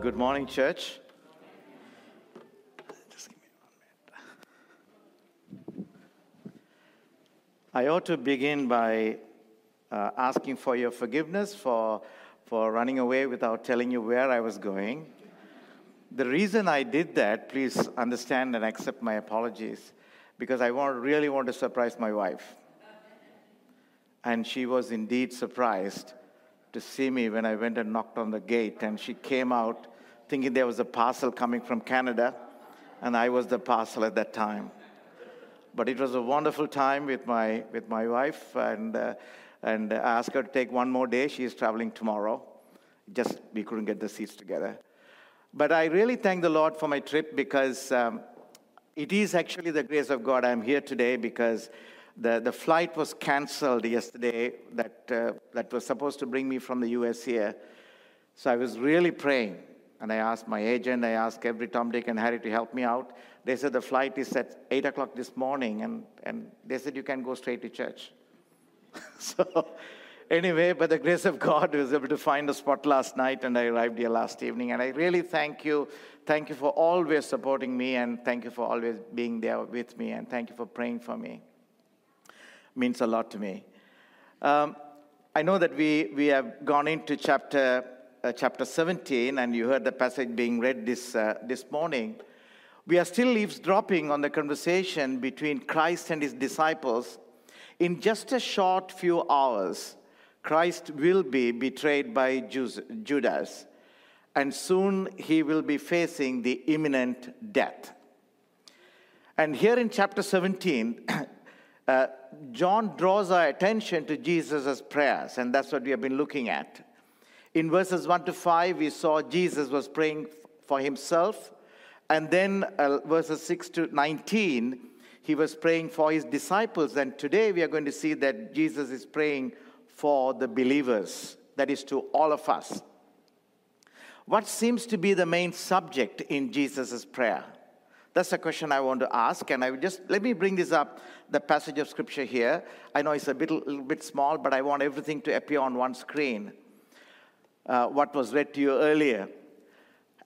Good morning, church. I ought to begin by uh, asking for your forgiveness for, for running away without telling you where I was going. The reason I did that, please understand and accept my apologies, because I want, really want to surprise my wife. And she was indeed surprised to see me when I went and knocked on the gate, and she came out thinking there was a parcel coming from Canada, and I was the parcel at that time. But it was a wonderful time with my, with my wife, and, uh, and I asked her to take one more day. She is traveling tomorrow. Just we couldn't get the seats together. But I really thank the Lord for my trip because um, it is actually the grace of God I'm here today because the, the flight was canceled yesterday uh, that was supposed to bring me from the US here. So I was really praying. And I asked my agent, I asked every Tom, Dick, and Harry to help me out. They said the flight is at 8 o'clock this morning, and, and they said you can go straight to church. so, anyway, by the grace of God, I was able to find a spot last night, and I arrived here last evening. And I really thank you. Thank you for always supporting me, and thank you for always being there with me, and thank you for praying for me. It means a lot to me. Um, I know that we, we have gone into chapter, uh, chapter 17, and you heard the passage being read this, uh, this morning. We are still eavesdropping on the conversation between Christ and his disciples. In just a short few hours, Christ will be betrayed by Judas, and soon he will be facing the imminent death. And here in chapter 17, uh, John draws our attention to Jesus' prayers, and that's what we have been looking at. In verses 1 to 5, we saw Jesus was praying for himself and then uh, verses 6 to 19, he was praying for his disciples. And today we are going to see that Jesus is praying for the believers, that is, to all of us. What seems to be the main subject in Jesus' prayer? That's a question I want to ask, and I will just let me bring this up the passage of scripture here. I know it's a bit, little bit small, but I want everything to appear on one screen. Uh, what was read to you earlier.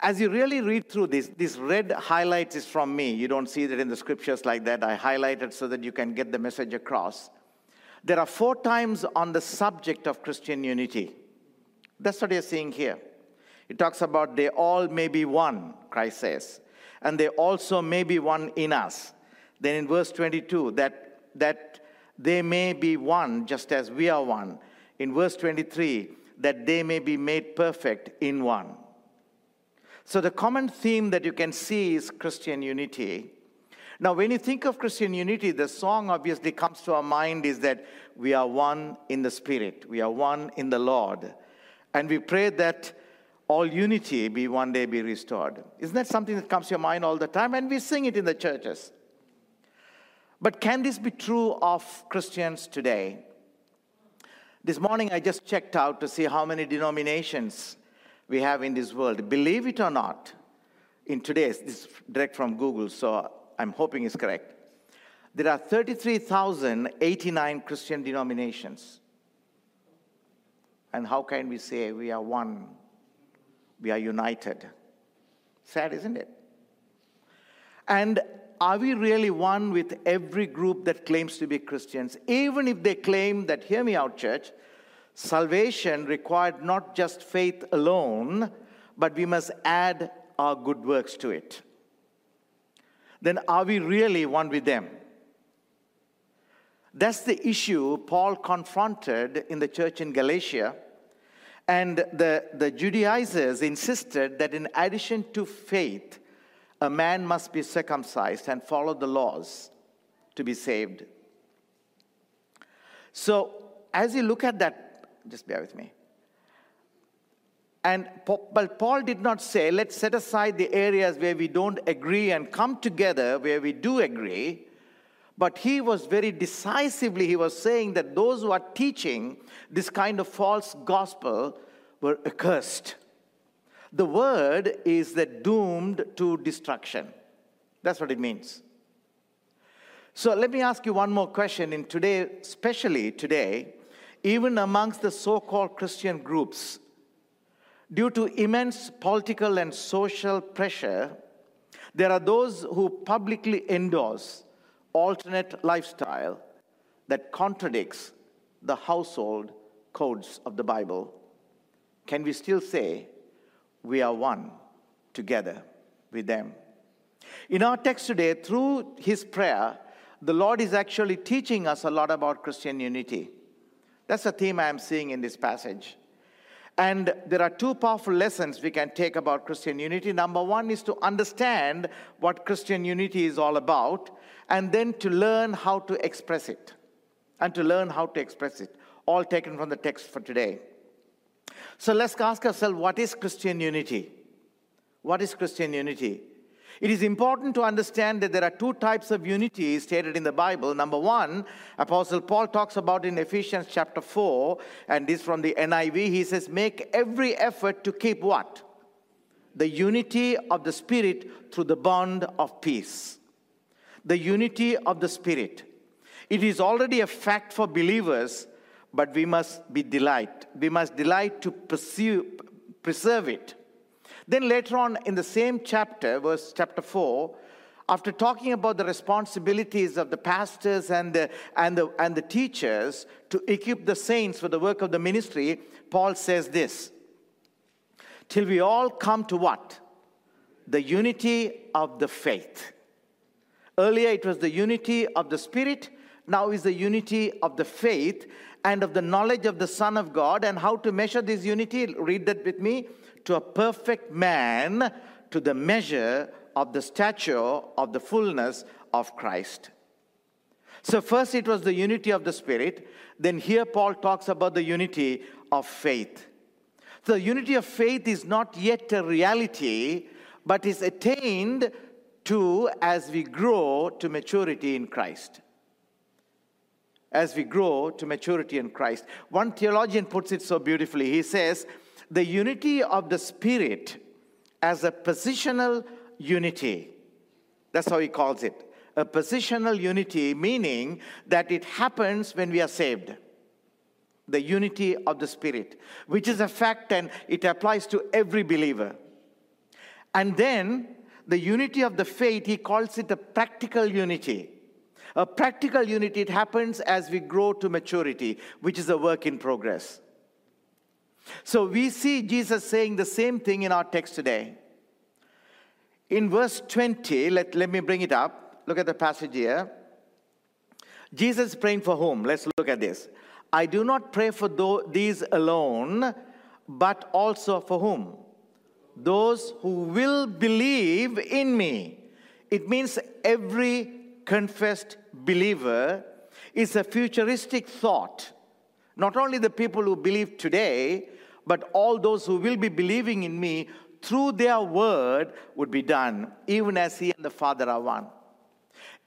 As you really read through this, this red highlight is from me. You don't see that in the scriptures like that. I highlighted so that you can get the message across. There are four times on the subject of Christian unity. That's what you're seeing here. It talks about they all may be one, Christ says, and they also may be one in us. Then in verse 22, that, that they may be one just as we are one. In verse 23, that they may be made perfect in one. So, the common theme that you can see is Christian unity. Now, when you think of Christian unity, the song obviously comes to our mind is that we are one in the Spirit, we are one in the Lord. And we pray that all unity be one day be restored. Isn't that something that comes to your mind all the time? And we sing it in the churches. But can this be true of Christians today? This morning I just checked out to see how many denominations we have in this world. Believe it or not, in today's, this is direct from Google, so I'm hoping it's correct. There are 33,089 Christian denominations. And how can we say we are one? We are united. Sad, isn't it? And are we really one with every group that claims to be Christians? Even if they claim that, hear me out, church, Salvation required not just faith alone, but we must add our good works to it. Then are we really one with them? That's the issue Paul confronted in the church in Galatia. And the, the Judaizers insisted that in addition to faith, a man must be circumcised and follow the laws to be saved. So, as you look at that just bear with me. And but Paul did not say, let's set aside the areas where we don't agree and come together where we do agree. But he was very decisively, he was saying that those who are teaching this kind of false gospel were accursed. The word is that doomed to destruction. That's what it means. So let me ask you one more question. In today, especially today, even amongst the so called Christian groups, due to immense political and social pressure, there are those who publicly endorse alternate lifestyle that contradicts the household codes of the Bible. Can we still say we are one together with them? In our text today, through his prayer, the Lord is actually teaching us a lot about Christian unity. That's the theme I am seeing in this passage. And there are two powerful lessons we can take about Christian unity. Number one is to understand what Christian unity is all about, and then to learn how to express it. And to learn how to express it. All taken from the text for today. So let's ask ourselves what is Christian unity? What is Christian unity? It is important to understand that there are two types of unity stated in the Bible. Number one, Apostle Paul talks about in Ephesians chapter 4, and this from the NIV. He says, Make every effort to keep what? The unity of the Spirit through the bond of peace. The unity of the Spirit. It is already a fact for believers, but we must be delight. We must delight to pursue, preserve it. Then later on in the same chapter, verse chapter 4, after talking about the responsibilities of the pastors and the, and, the, and the teachers to equip the saints for the work of the ministry, Paul says this Till we all come to what? The unity of the faith. Earlier it was the unity of the Spirit, now is the unity of the faith and of the knowledge of the Son of God. And how to measure this unity? Read that with me to a perfect man to the measure of the stature of the fullness of Christ. So, first it was the unity of the Spirit. Then, here Paul talks about the unity of faith. The unity of faith is not yet a reality, but is attained to as we grow to maturity in Christ. As we grow to maturity in Christ. One theologian puts it so beautifully. He says, the unity of the Spirit as a positional unity. That's how he calls it. A positional unity, meaning that it happens when we are saved. The unity of the Spirit, which is a fact and it applies to every believer. And then the unity of the faith, he calls it a practical unity. A practical unity, it happens as we grow to maturity, which is a work in progress. So we see Jesus saying the same thing in our text today. In verse 20, let, let me bring it up. Look at the passage here. Jesus praying for whom? Let's look at this. I do not pray for these alone, but also for whom? Those who will believe in me. It means every confessed believer is a futuristic thought not only the people who believe today, but all those who will be believing in me through their word would be done, even as he and the Father are one.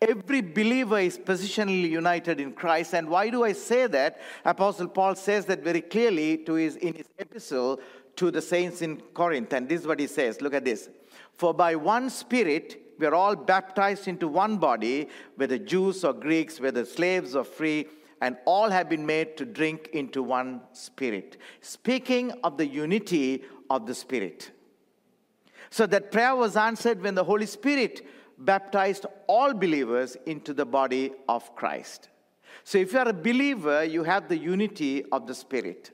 Every believer is positionally united in Christ. And why do I say that? Apostle Paul says that very clearly to his, in his epistle to the saints in Corinth. And this is what he says. Look at this. For by one Spirit we are all baptized into one body, whether Jews or Greeks, whether slaves or free and all have been made to drink into one spirit. Speaking of the unity of the spirit. So that prayer was answered when the Holy Spirit baptized all believers into the body of Christ. So if you are a believer, you have the unity of the spirit.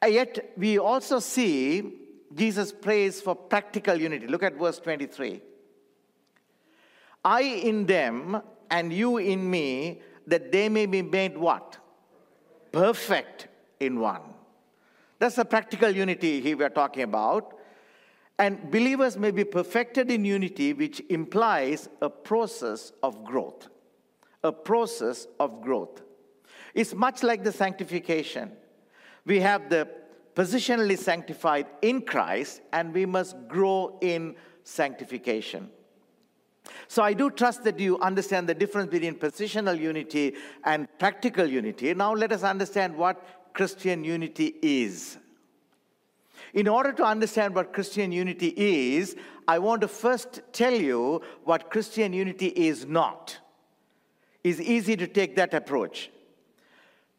And yet we also see Jesus prays for practical unity. Look at verse 23. I in them and you in me that they may be made what? Perfect in one. That's the practical unity here we are talking about. And believers may be perfected in unity, which implies a process of growth. A process of growth. It's much like the sanctification. We have the positionally sanctified in Christ, and we must grow in sanctification. So I do trust that you understand the difference between positional unity and practical unity. Now let us understand what Christian unity is. In order to understand what Christian unity is, I want to first tell you what Christian unity is not. It's easy to take that approach.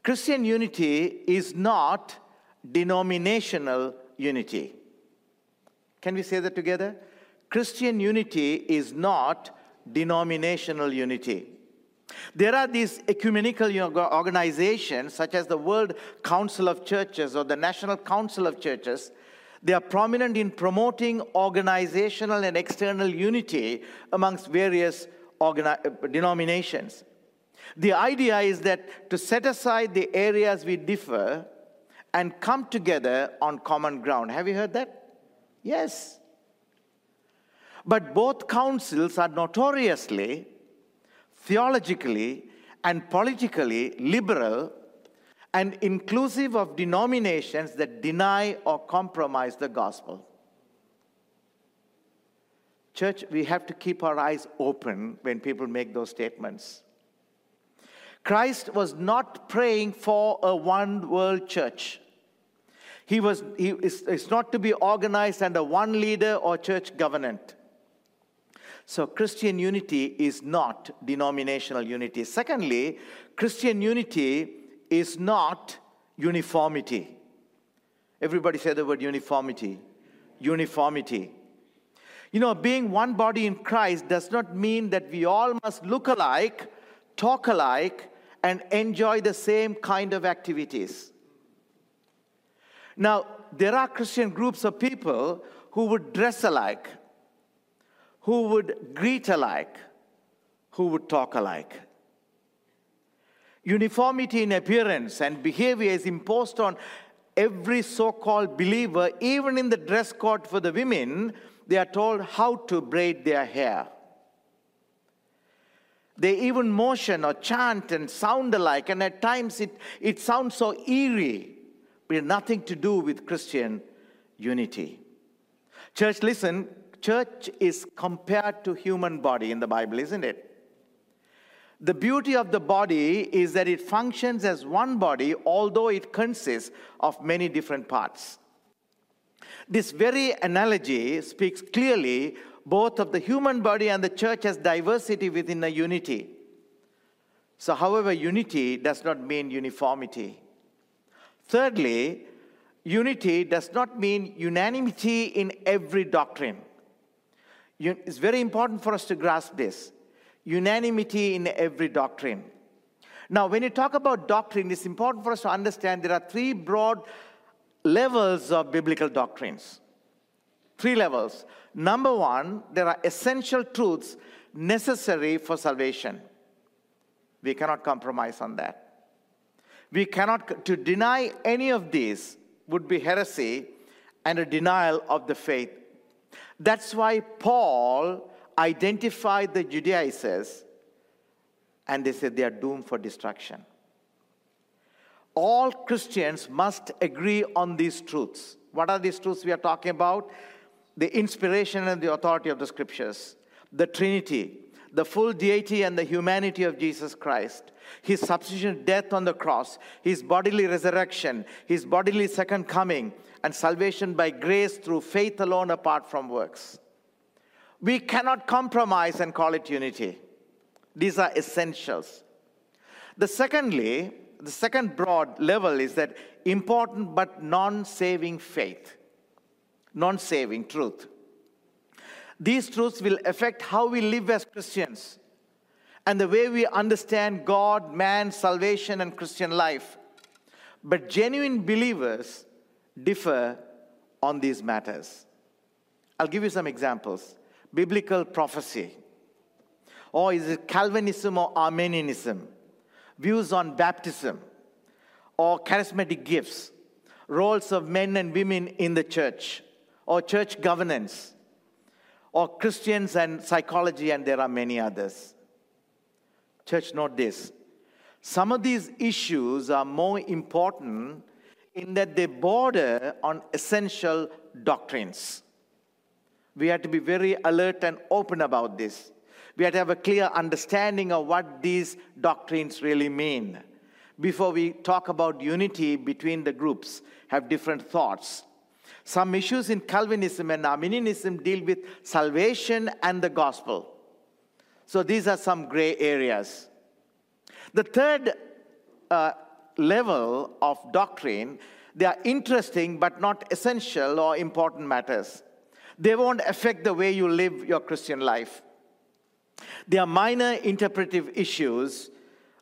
Christian unity is not denominational unity. Can we say that together? Christian unity is not denominational unity. There are these ecumenical organizations, such as the World Council of Churches or the National Council of Churches. They are prominent in promoting organizational and external unity amongst various denominations. The idea is that to set aside the areas we differ and come together on common ground. Have you heard that? Yes. But both councils are notoriously, theologically, and politically liberal and inclusive of denominations that deny or compromise the gospel. Church, we have to keep our eyes open when people make those statements. Christ was not praying for a one world church. He was, he is, it's not to be organized under one leader or church government. So, Christian unity is not denominational unity. Secondly, Christian unity is not uniformity. Everybody say the word uniformity. Uniformity. You know, being one body in Christ does not mean that we all must look alike, talk alike, and enjoy the same kind of activities. Now, there are Christian groups of people who would dress alike, who would greet alike, who would talk alike. Uniformity in appearance and behavior is imposed on every so called believer, even in the dress code for the women, they are told how to braid their hair. They even motion or chant and sound alike, and at times it, it sounds so eerie, but nothing to do with Christian unity. Church, listen, church is compared to human body in the Bible, isn't it? The beauty of the body is that it functions as one body, although it consists of many different parts. This very analogy speaks clearly both of the human body and the church as diversity within a unity. So, however, unity does not mean uniformity. Thirdly, unity does not mean unanimity in every doctrine. It's very important for us to grasp this unanimity in every doctrine. Now, when you talk about doctrine, it's important for us to understand there are three broad levels of biblical doctrines. Three levels. Number one, there are essential truths necessary for salvation. We cannot compromise on that. We cannot, to deny any of these would be heresy and a denial of the faith. That's why Paul identified the Judaizers and they said they are doomed for destruction. All Christians must agree on these truths. What are these truths we are talking about? The inspiration and the authority of the scriptures, the Trinity, the full deity and the humanity of Jesus Christ, his substitution death on the cross, his bodily resurrection, his bodily second coming, and salvation by grace through faith alone apart from works. We cannot compromise and call it unity. These are essentials. The secondly, the second broad level is that important but non-saving faith. Non-saving truth. These truths will affect how we live as Christians and the way we understand God, man, salvation, and Christian life. But genuine believers differ on these matters. I'll give you some examples. Biblical prophecy. Or is it Calvinism or Arminianism? Views on baptism or charismatic gifts, roles of men and women in the church, or church governance, or Christians and psychology, and there are many others. Church, note this. Some of these issues are more important in that they border on essential doctrines. We have to be very alert and open about this. We have to have a clear understanding of what these doctrines really mean. Before we talk about unity between the groups, have different thoughts. Some issues in Calvinism and Arminianism deal with salvation and the gospel. So these are some gray areas. The third uh, level of doctrine, they are interesting but not essential or important matters. They won't affect the way you live your Christian life. They are minor interpretive issues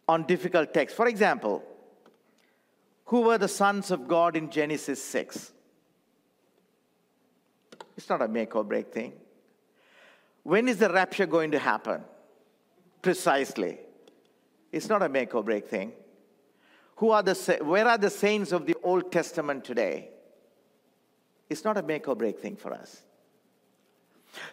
on difficult texts. For example, who were the sons of God in Genesis 6? It's not a make or break thing. When is the rapture going to happen? Precisely. It's not a make or break thing. Who are the, where are the saints of the Old Testament today? It's not a make or break thing for us.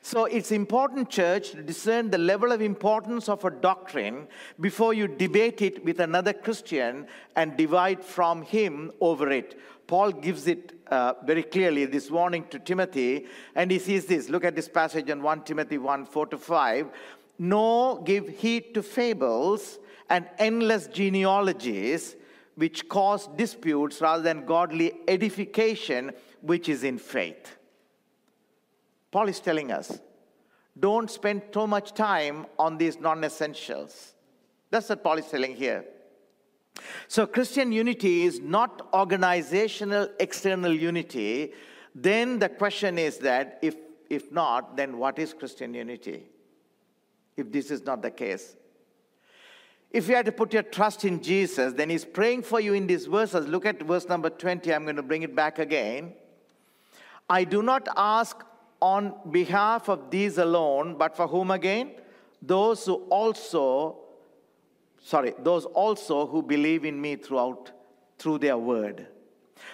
So it's important, church, to discern the level of importance of a doctrine before you debate it with another Christian and divide from him over it. Paul gives it uh, very clearly, this warning to Timothy, and he says this. Look at this passage in 1 Timothy 1 4 to 5. Nor give heed to fables and endless genealogies, which cause disputes rather than godly edification, which is in faith. Paul is telling us don't spend too much time on these non essentials. That's what Paul is telling here. So, Christian unity is not organizational external unity. Then the question is that if, if not, then what is Christian unity? If this is not the case. If you had to put your trust in Jesus, then he's praying for you in these verses. Look at verse number 20. I'm going to bring it back again. I do not ask on behalf of these alone, but for whom again? Those who also, sorry, those also who believe in me throughout, through their word.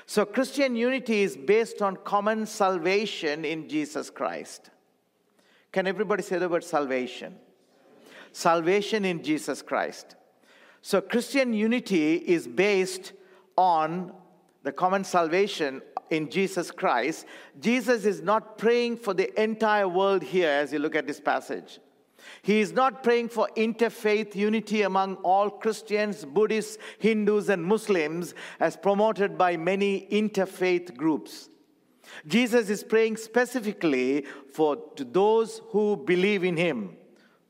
So Christian unity is based on common salvation in Jesus Christ. Can everybody say the word salvation? Salvation in Jesus Christ. So Christian unity is based on the common salvation in Jesus Christ, Jesus is not praying for the entire world here as you look at this passage. He is not praying for interfaith unity among all Christians, Buddhists, Hindus, and Muslims as promoted by many interfaith groups. Jesus is praying specifically for those who believe in him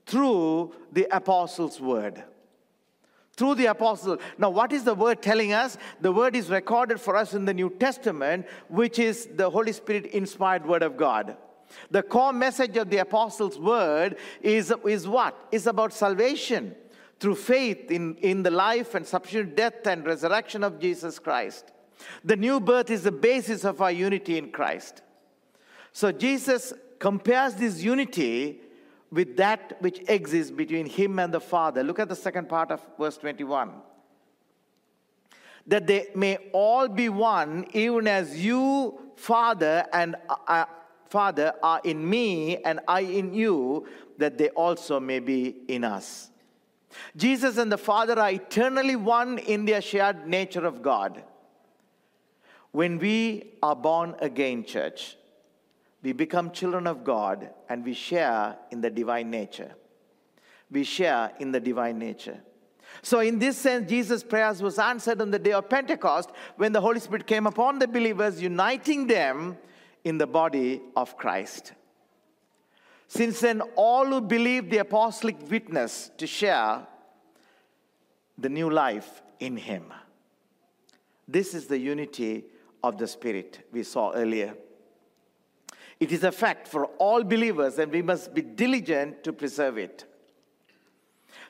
through the apostles' word through the apostle. Now, what is the word telling us? The word is recorded for us in the New Testament, which is the Holy Spirit inspired word of God. The core message of the apostles' word is, is what? Is about salvation through faith in, in the life and subsequent death and resurrection of Jesus Christ. The new birth is the basis of our unity in Christ. So Jesus compares this unity with that which exists between him and the Father. Look at the second part of verse 21. That they may all be one, even as you, Father, and uh, uh, Father, are in me, and I in you, that they also may be in us. Jesus and the Father are eternally one in their shared nature of God. When we are born again, church, we become children of God and we share in the divine nature. We share in the divine nature. So, in this sense, Jesus' prayers was answered on the day of Pentecost when the Holy Spirit came upon the believers, uniting them in the body of Christ. Since then, all who believe the apostolic witness to share the new life in Him. This is the unity of the Spirit we saw earlier. It is a fact for all believers, and we must be diligent to preserve it.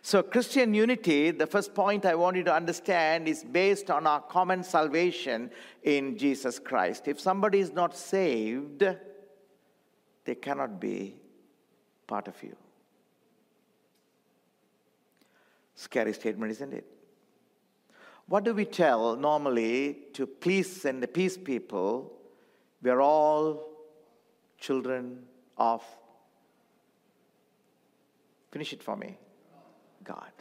So, Christian unity, the first point I want you to understand, is based on our common salvation in Jesus Christ. If somebody is not saved, they cannot be part of you. Scary statement, isn't it? What do we tell normally to peace and the peace people? We're all children of, finish it for me, God.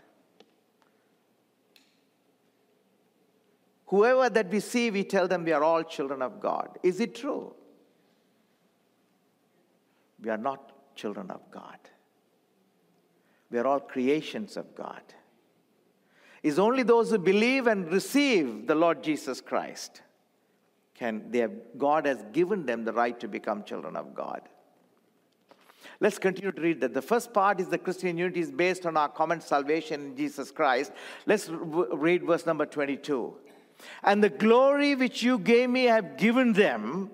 Whoever that we see, we tell them we are all children of God. Is it true? We are not children of God. We are all creations of God. It's only those who believe and receive the Lord Jesus Christ can they have, God has given them the right to become children of God. Let's continue to read that. The first part is the Christian unity is based on our common salvation in Jesus Christ. Let's read verse number 22. And the glory which you gave me, I have given them,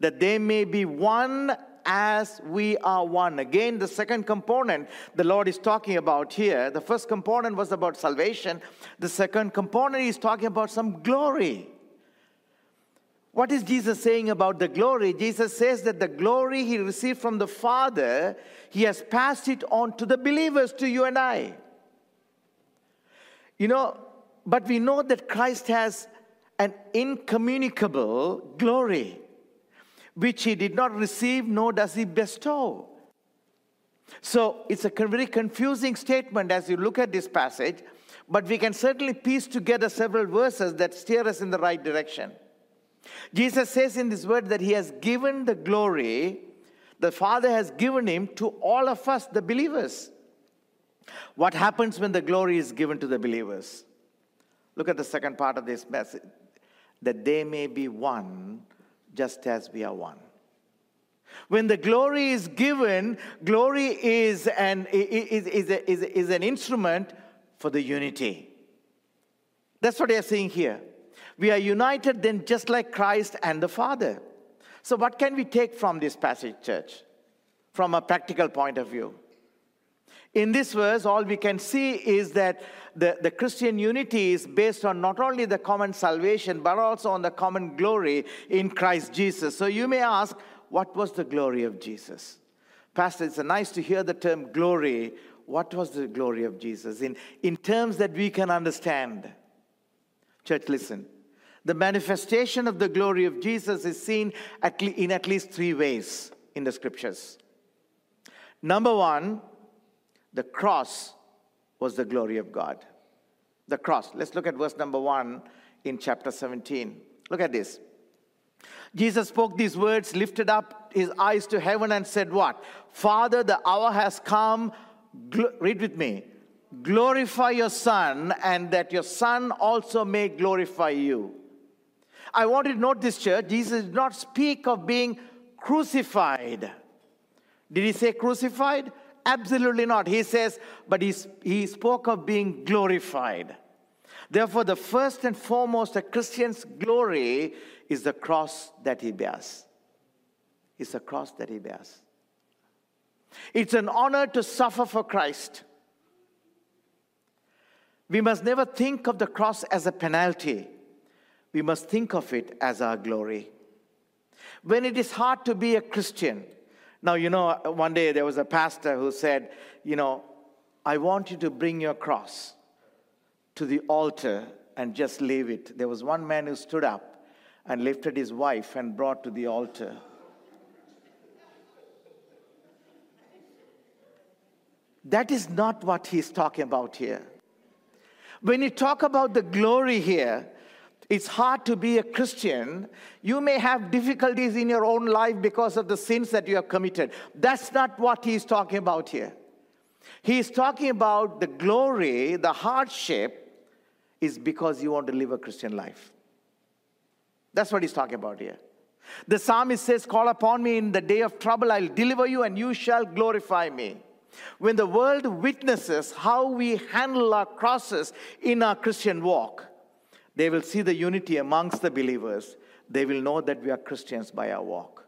that they may be one as we are one. Again, the second component the Lord is talking about here. The first component was about salvation, the second component is talking about some glory. What is Jesus saying about the glory? Jesus says that the glory he received from the Father, he has passed it on to the believers, to you and I. You know, but we know that Christ has an incommunicable glory, which he did not receive, nor does he bestow. So it's a very confusing statement as you look at this passage, but we can certainly piece together several verses that steer us in the right direction. Jesus says in this word that he has given the glory, the Father has given him to all of us, the believers. What happens when the glory is given to the believers? Look at the second part of this message that they may be one just as we are one. When the glory is given, glory is an, is, is, is, is an instrument for the unity. That's what they are saying here. We are united then just like Christ and the Father. So, what can we take from this passage, church, from a practical point of view? In this verse, all we can see is that the, the Christian unity is based on not only the common salvation, but also on the common glory in Christ Jesus. So you may ask, what was the glory of Jesus? Pastor, it's nice to hear the term glory. What was the glory of Jesus in, in terms that we can understand? Church, listen. The manifestation of the glory of Jesus is seen at le- in at least three ways in the scriptures. Number one, the cross was the glory of God. The cross. Let's look at verse number one in chapter 17. Look at this. Jesus spoke these words, lifted up his eyes to heaven, and said, What? Father, the hour has come. Gl- read with me. Glorify your Son, and that your Son also may glorify you. I want you to note this, church. Jesus did not speak of being crucified. Did he say crucified? Absolutely not. He says, but he, he spoke of being glorified. Therefore, the first and foremost, a Christian's glory is the cross that he bears. It's the cross that he bears. It's an honor to suffer for Christ. We must never think of the cross as a penalty we must think of it as our glory. When it is hard to be a Christian, now, you know, uh, one day there was a pastor who said, You know, I want you to bring your cross to the altar and just leave it. There was one man who stood up and lifted his wife and brought to the altar. That is not what he's talking about here. When you talk about the glory here, it's hard to be a Christian. You may have difficulties in your own life because of the sins that you have committed. That's not what he's talking about here. He's talking about the glory, the hardship is because you want to live a Christian life. That's what he's talking about here. The psalmist says, Call upon me in the day of trouble, I'll deliver you, and you shall glorify me. When the world witnesses how we handle our crosses in our Christian walk, they will see the unity amongst the believers. They will know that we are Christians by our walk.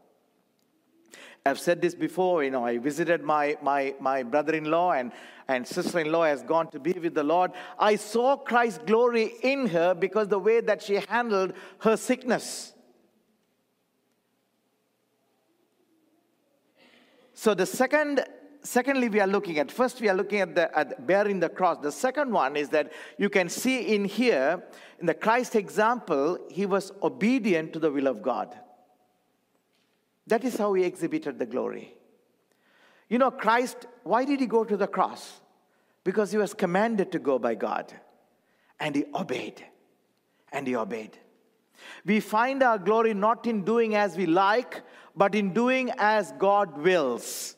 I've said this before, you know, I visited my, my, my brother in law and, and sister in law has gone to be with the Lord. I saw Christ's glory in her because the way that she handled her sickness. So, the second secondly, we are looking at first, we are looking at, the, at bearing the cross. The second one is that you can see in here, in the Christ example, he was obedient to the will of God. That is how he exhibited the glory. You know, Christ, why did he go to the cross? Because he was commanded to go by God and he obeyed. and he obeyed. We find our glory not in doing as we like, but in doing as God wills.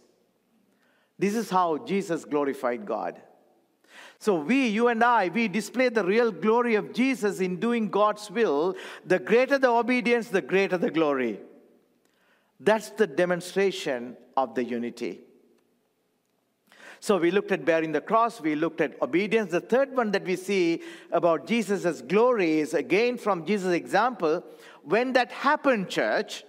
This is how Jesus glorified God. So, we, you and I, we display the real glory of Jesus in doing God's will. The greater the obedience, the greater the glory. That's the demonstration of the unity. So we looked at bearing the cross, we looked at obedience. The third one that we see about Jesus' glory is again from Jesus' example. When that happened, church,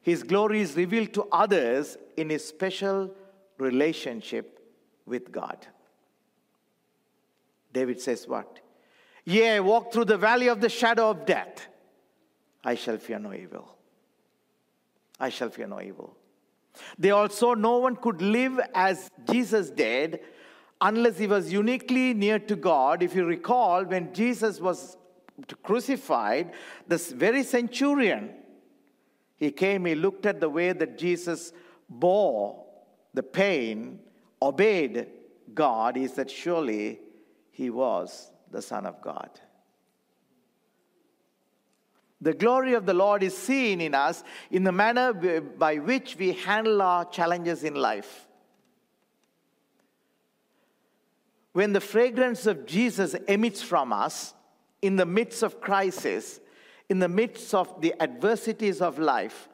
his glory is revealed to others in his special relationship with God. David says, What? Yea, I walk through the valley of the shadow of death. I shall fear no evil. I shall fear no evil. They also, no one could live as Jesus did unless he was uniquely near to God. If you recall, when Jesus was crucified, this very centurion, he came, he looked at the way that Jesus bore the pain, obeyed God. He said, Surely he was the Son of God. The glory of the Lord is seen in us in the manner by which we handle our challenges in life. When the fragrance of Jesus emits from us in the midst of crisis, in the midst of the adversities of life,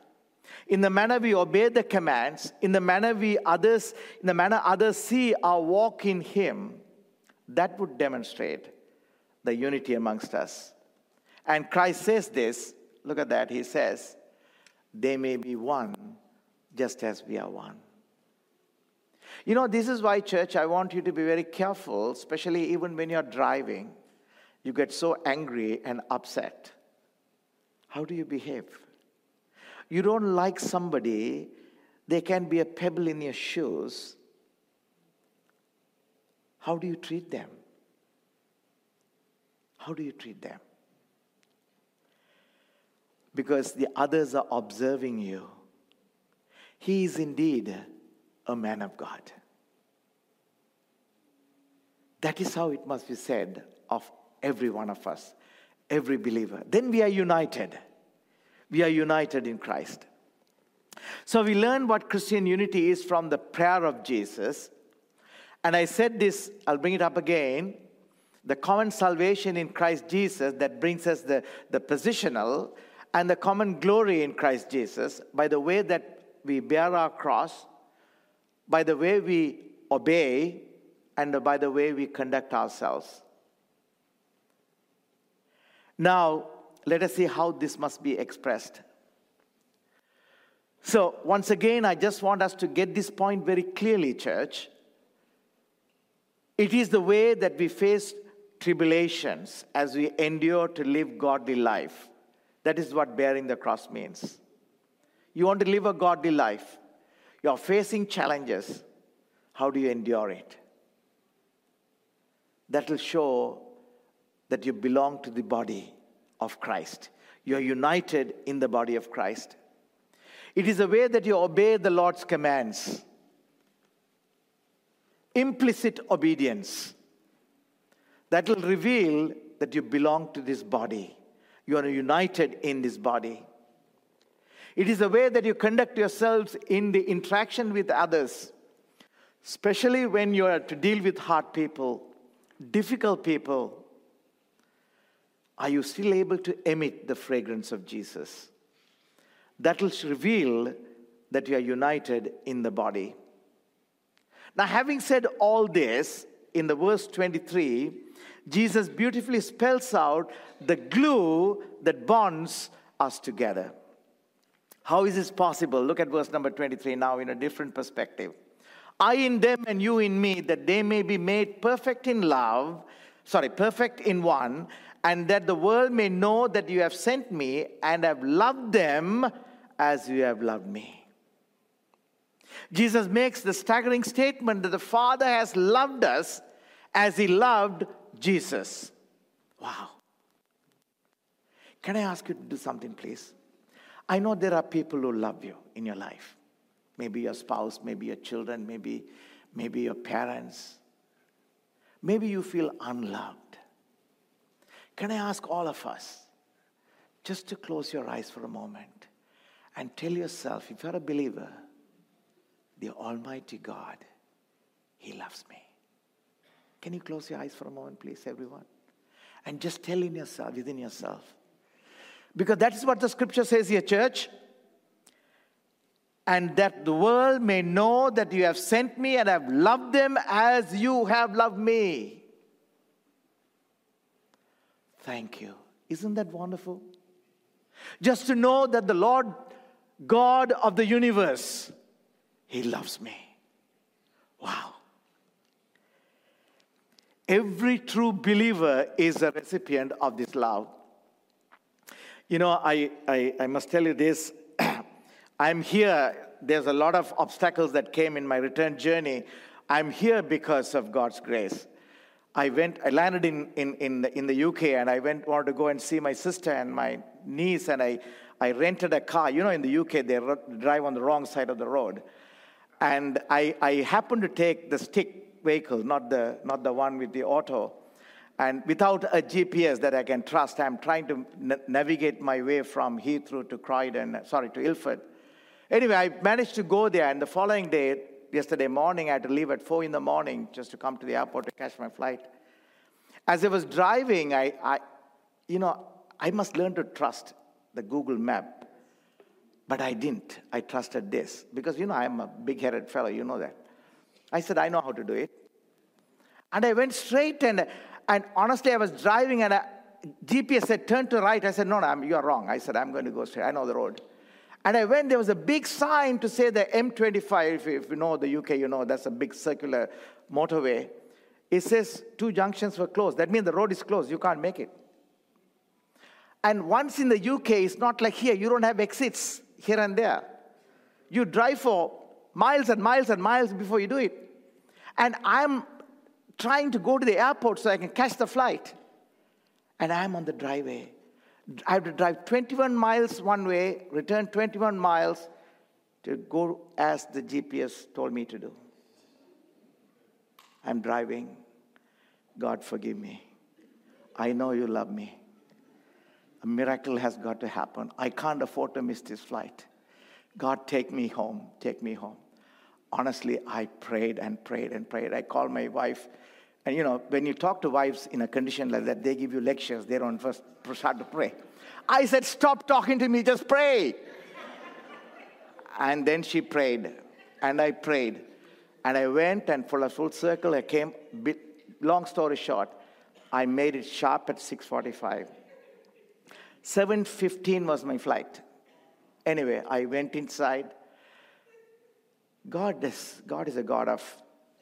in the manner we obey the commands, in the manner we others, in the manner others see our walk in Him, that would demonstrate the unity amongst us. And Christ says this look at that. He says, They may be one just as we are one. You know, this is why, church, I want you to be very careful, especially even when you're driving. You get so angry and upset. How do you behave? You don't like somebody, they can be a pebble in your shoes. How do you treat them? How do you treat them? because the others are observing you. He is indeed a man of God. That is how it must be said of every one of us, every believer. Then we are united. We are united in Christ. So we learn what Christian unity is from the prayer of Jesus. And I said this, I'll bring it up again. The common salvation in Christ Jesus that brings us the, the positional and the common glory in Christ Jesus by the way that we bear our cross, by the way we obey, and by the way we conduct ourselves. Now, let us see how this must be expressed. So, once again, I just want us to get this point very clearly, church. It is the way that we face tribulations as we endure to live godly life. That is what bearing the cross means. You want to live a godly life, you're facing challenges. How do you endure it? That will show that you belong to the body of Christ. You're united in the body of Christ. It is a way that you obey the Lord's commands. Implicit obedience that will reveal that you belong to this body. You are united in this body. It is a way that you conduct yourselves in the interaction with others, especially when you are to deal with hard people, difficult people. Are you still able to emit the fragrance of Jesus? That will reveal that you are united in the body. Now, having said all this, in the verse 23, Jesus beautifully spells out the glue that bonds us together. How is this possible? Look at verse number 23 now in a different perspective. I in them and you in me, that they may be made perfect in love, sorry, perfect in one, and that the world may know that you have sent me and have loved them as you have loved me. Jesus makes the staggering statement that the Father has loved us as he loved Jesus. Wow. Can I ask you to do something, please? I know there are people who love you in your life. Maybe your spouse, maybe your children, maybe, maybe your parents. Maybe you feel unloved. Can I ask all of us just to close your eyes for a moment and tell yourself, if you're a believer, the Almighty God, He loves me. Can you close your eyes for a moment, please, everyone? And just tell in yourself, within yourself. Because that is what the scripture says here, church. And that the world may know that you have sent me and have loved them as you have loved me. Thank you. Isn't that wonderful? Just to know that the Lord God of the universe, He loves me. Wow. Every true believer is a recipient of this love. You know, I, I, I must tell you this. I'm here. There's a lot of obstacles that came in my return journey. I'm here because of God's grace. I went, I landed in, in, in, the, in the UK and I went, wanted to go and see my sister and my niece and I, I rented a car. You know, in the UK, they drive on the wrong side of the road. And I, I happened to take the stick vehicle, not the, not the one with the auto. And without a GPS that I can trust, I'm trying to na- navigate my way from Heathrow to Croydon, sorry, to Ilford. Anyway, I managed to go there, and the following day, yesterday morning, I had to leave at 4 in the morning just to come to the airport to catch my flight. As I was driving, I, I you know, I must learn to trust the Google map. But I didn't. I trusted this because, you know, I'm a big headed fellow, you know that. I said, I know how to do it. And I went straight, and, and honestly, I was driving, and a GPS said, turn to right. I said, no, no, you're wrong. I said, I'm going to go straight. I know the road. And I went, there was a big sign to say the M25. If, if you know the UK, you know that's a big circular motorway. It says two junctions were closed. That means the road is closed. You can't make it. And once in the UK, it's not like here. You don't have exits here and there. You drive for miles and miles and miles before you do it. And I'm trying to go to the airport so I can catch the flight. And I'm on the driveway. I have to drive 21 miles one way, return 21 miles to go as the GPS told me to do. I'm driving. God, forgive me. I know you love me. A miracle has got to happen. I can't afford to miss this flight. God, take me home. Take me home. Honestly, I prayed and prayed and prayed. I called my wife. And you know, when you talk to wives in a condition like that, they give you lectures. They don't first start to pray. I said, Stop talking to me, just pray. and then she prayed. And I prayed. And I went and for a full circle, I came, long story short, I made it sharp at 645. 7.15 was my flight. Anyway, I went inside. God is, God is a God of,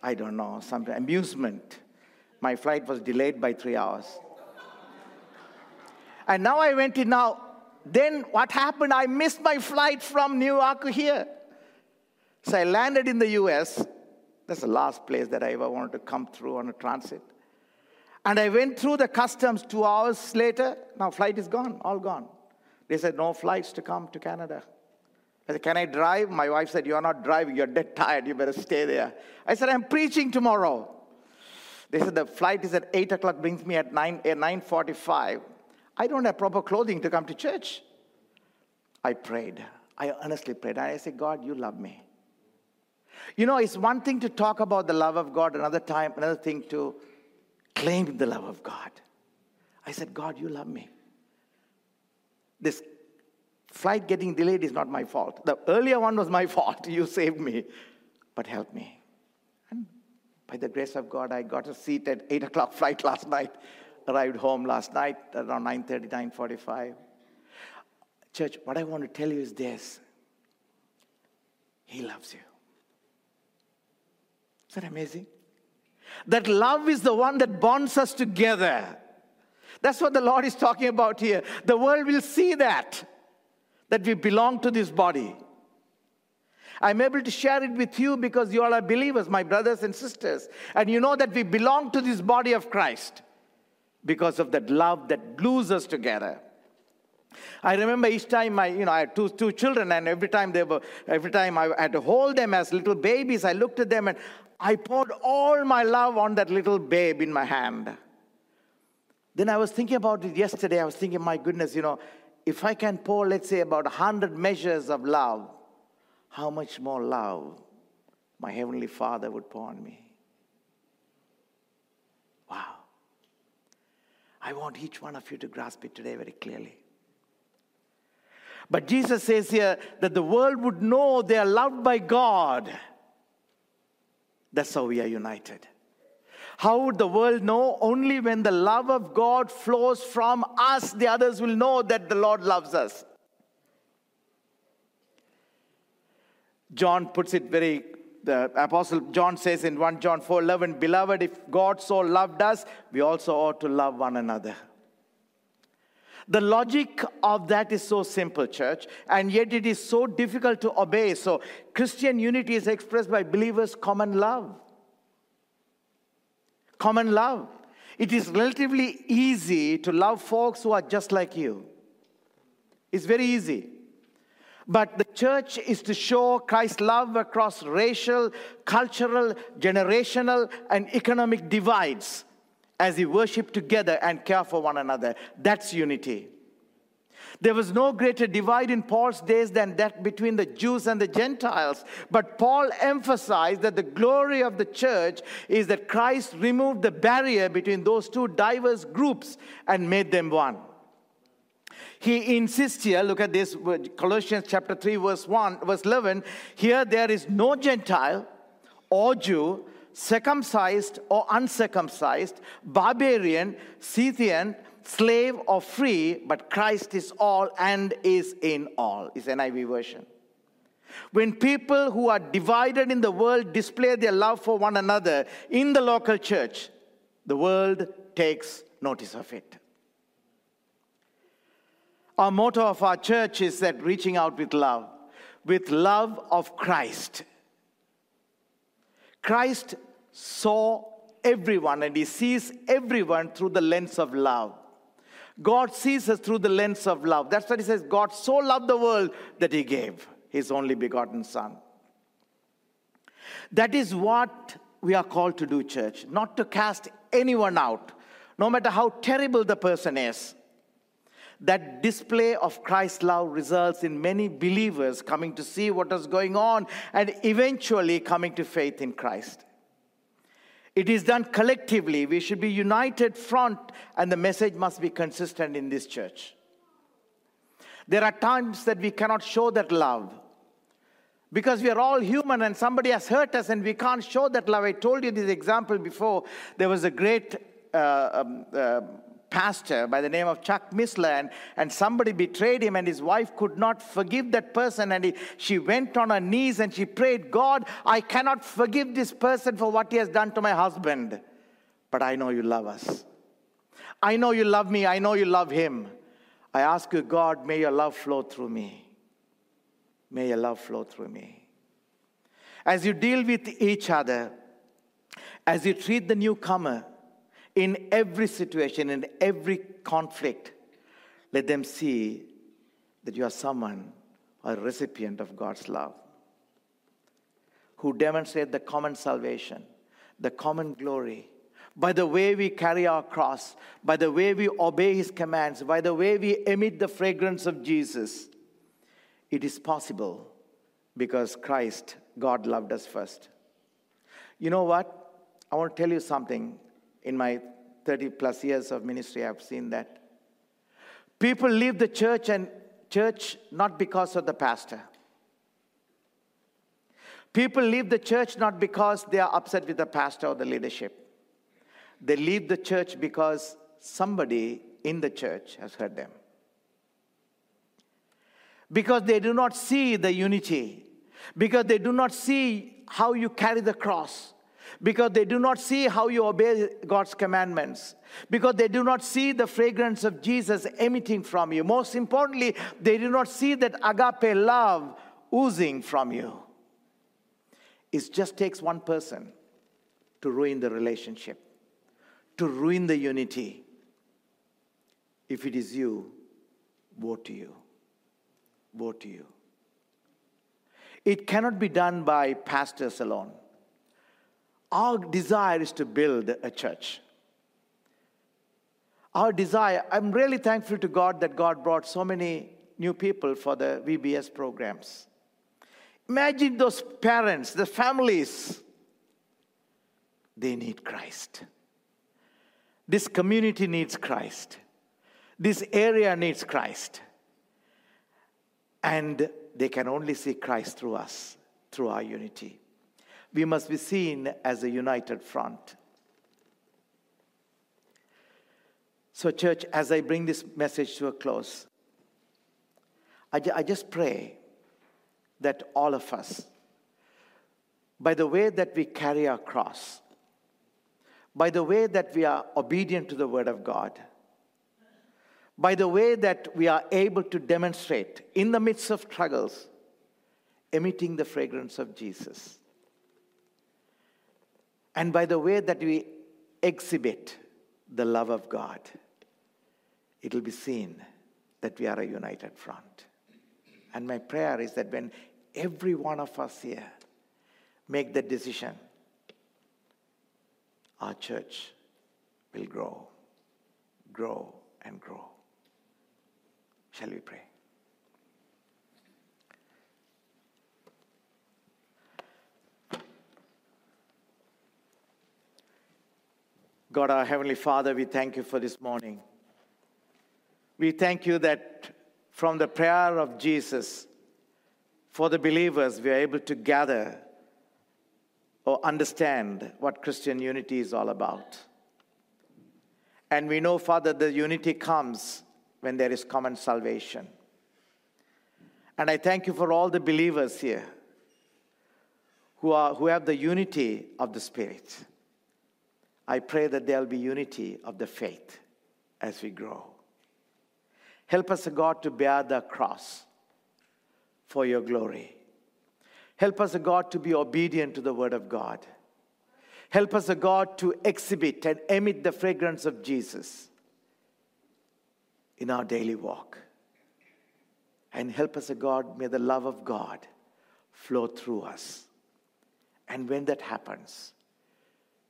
I don't know, some amusement. My flight was delayed by three hours. And now I went in now. Then what happened? I missed my flight from New York here. So I landed in the US. That's the last place that I ever wanted to come through on a transit. And I went through the customs two hours later. Now, flight is gone, all gone. They said, no flights to come to Canada. I said, Can I drive? My wife said, You're not driving, you're dead tired, you better stay there. I said, I'm preaching tomorrow. They said, The flight is at 8 o'clock, brings me at 9, eh, at 9.45. I don't have proper clothing to come to church. I prayed. I honestly prayed. I said, God, you love me. You know, it's one thing to talk about the love of God, another time, another thing to claim the love of God. I said, God, you love me. This flight getting delayed is not my fault. The earlier one was my fault. You saved me. But help me. By the grace of God, I got a seat at 8 o'clock flight last night. Arrived home last night around 9.30, 9.45. Church, what I want to tell you is this. He loves you. Is that amazing? That love is the one that bonds us together. That's what the Lord is talking about here. The world will see that, that we belong to this body. I'm able to share it with you because you all are believers, my brothers and sisters. And you know that we belong to this body of Christ because of that love that glues us together. I remember each time I, you know, I had two, two children, and every time they were, every time I had to hold them as little babies, I looked at them and I poured all my love on that little babe in my hand. Then I was thinking about it yesterday. I was thinking, my goodness, you know, if I can pour, let's say, about 100 measures of love, how much more love my Heavenly Father would pour on me. Wow. I want each one of you to grasp it today very clearly. But Jesus says here that the world would know they are loved by God. That's how we are united. How would the world know? Only when the love of God flows from us, the others will know that the Lord loves us. John puts it very the apostle John says in 1 John 4:11, "Beloved, if God so loved us, we also ought to love one another." The logic of that is so simple, church, and yet it is so difficult to obey. So, Christian unity is expressed by believers' common love. Common love. It is relatively easy to love folks who are just like you. It's very easy. But the church is to show Christ's love across racial, cultural, generational, and economic divides as we worship together and care for one another. That's unity. There was no greater divide in Paul's days than that between the Jews and the Gentiles. But Paul emphasized that the glory of the church is that Christ removed the barrier between those two diverse groups and made them one. He insists here, look at this, Colossians chapter 3, verse 1, verse 11. Here there is no Gentile or Jew, circumcised or uncircumcised, barbarian, Scythian, slave or free, but Christ is all and is in all, is NIV version. When people who are divided in the world display their love for one another in the local church, the world takes notice of it. Our motto of our church is that reaching out with love, with love of Christ. Christ saw everyone and he sees everyone through the lens of love. God sees us through the lens of love. That's what he says God so loved the world that he gave his only begotten Son. That is what we are called to do, church, not to cast anyone out, no matter how terrible the person is. That display of Christ's love results in many believers coming to see what is going on and eventually coming to faith in Christ. It is done collectively. We should be united front, and the message must be consistent in this church. There are times that we cannot show that love because we are all human and somebody has hurt us and we can't show that love. I told you this example before. There was a great uh, um, uh, pastor by the name of Chuck Missler, and, and somebody betrayed him, and his wife could not forgive that person. And he, she went on her knees and she prayed, God, I cannot forgive this person for what he has done to my husband, but I know you love us. I know you love me. I know you love him. I ask you, God, may your love flow through me. May your love flow through me. As you deal with each other, as you treat the newcomer, in every situation, in every conflict, let them see that you are someone, a recipient of God's love, who demonstrate the common salvation, the common glory, by the way we carry our cross, by the way we obey his commands, by the way we emit the fragrance of Jesus. It is possible because Christ, God loved us first. You know what? I want to tell you something in my 30 plus years of ministry, I've seen that. People leave the church and church not because of the pastor. People leave the church not because they are upset with the pastor or the leadership. They leave the church because somebody in the church has hurt them. Because they do not see the unity, because they do not see how you carry the cross, because they do not see how you obey God's commandments, because they do not see the fragrance of Jesus emitting from you. Most importantly, they do not see that agape love oozing from you. It just takes one person to ruin the relationship, to ruin the unity. If it is you, woe to you. Woe to you. It cannot be done by pastors alone. Our desire is to build a church. our desire, I'm really thankful to God that God brought so many new people for the VBS programs. Imagine those parents, the families, they need Christ. This community needs Christ. This area needs Christ. And they can only see Christ through us, through our unity. We must be seen as a united front. So, church, as I bring this message to a close, I, I just pray that all of us, by the way that we carry our cross, by the way that we are obedient to the Word of God, by the way that we are able to demonstrate in the midst of struggles, emitting the fragrance of Jesus. And by the way that we exhibit the love of God, it will be seen that we are a united front. And my prayer is that when every one of us here make the decision, our church will grow, grow, and grow. Shall we pray? God, our Heavenly Father, we thank you for this morning. We thank you that from the prayer of Jesus for the believers, we are able to gather or understand what Christian unity is all about. And we know, Father, the unity comes when there is common salvation. And I thank you for all the believers here who, are, who have the unity of the Spirit. I pray that there will be unity of the faith as we grow. Help us, God, to bear the cross for your glory. Help us, God, to be obedient to the word of God. Help us, God, to exhibit and emit the fragrance of Jesus in our daily walk. And help us, God, may the love of God flow through us. And when that happens,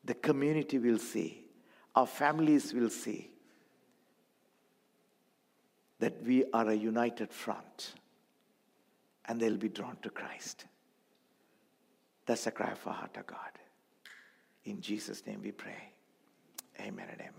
the community will see, our families will see that we are a united front and they'll be drawn to Christ. That's a cry of our heart, of God. In Jesus' name we pray. Amen and amen.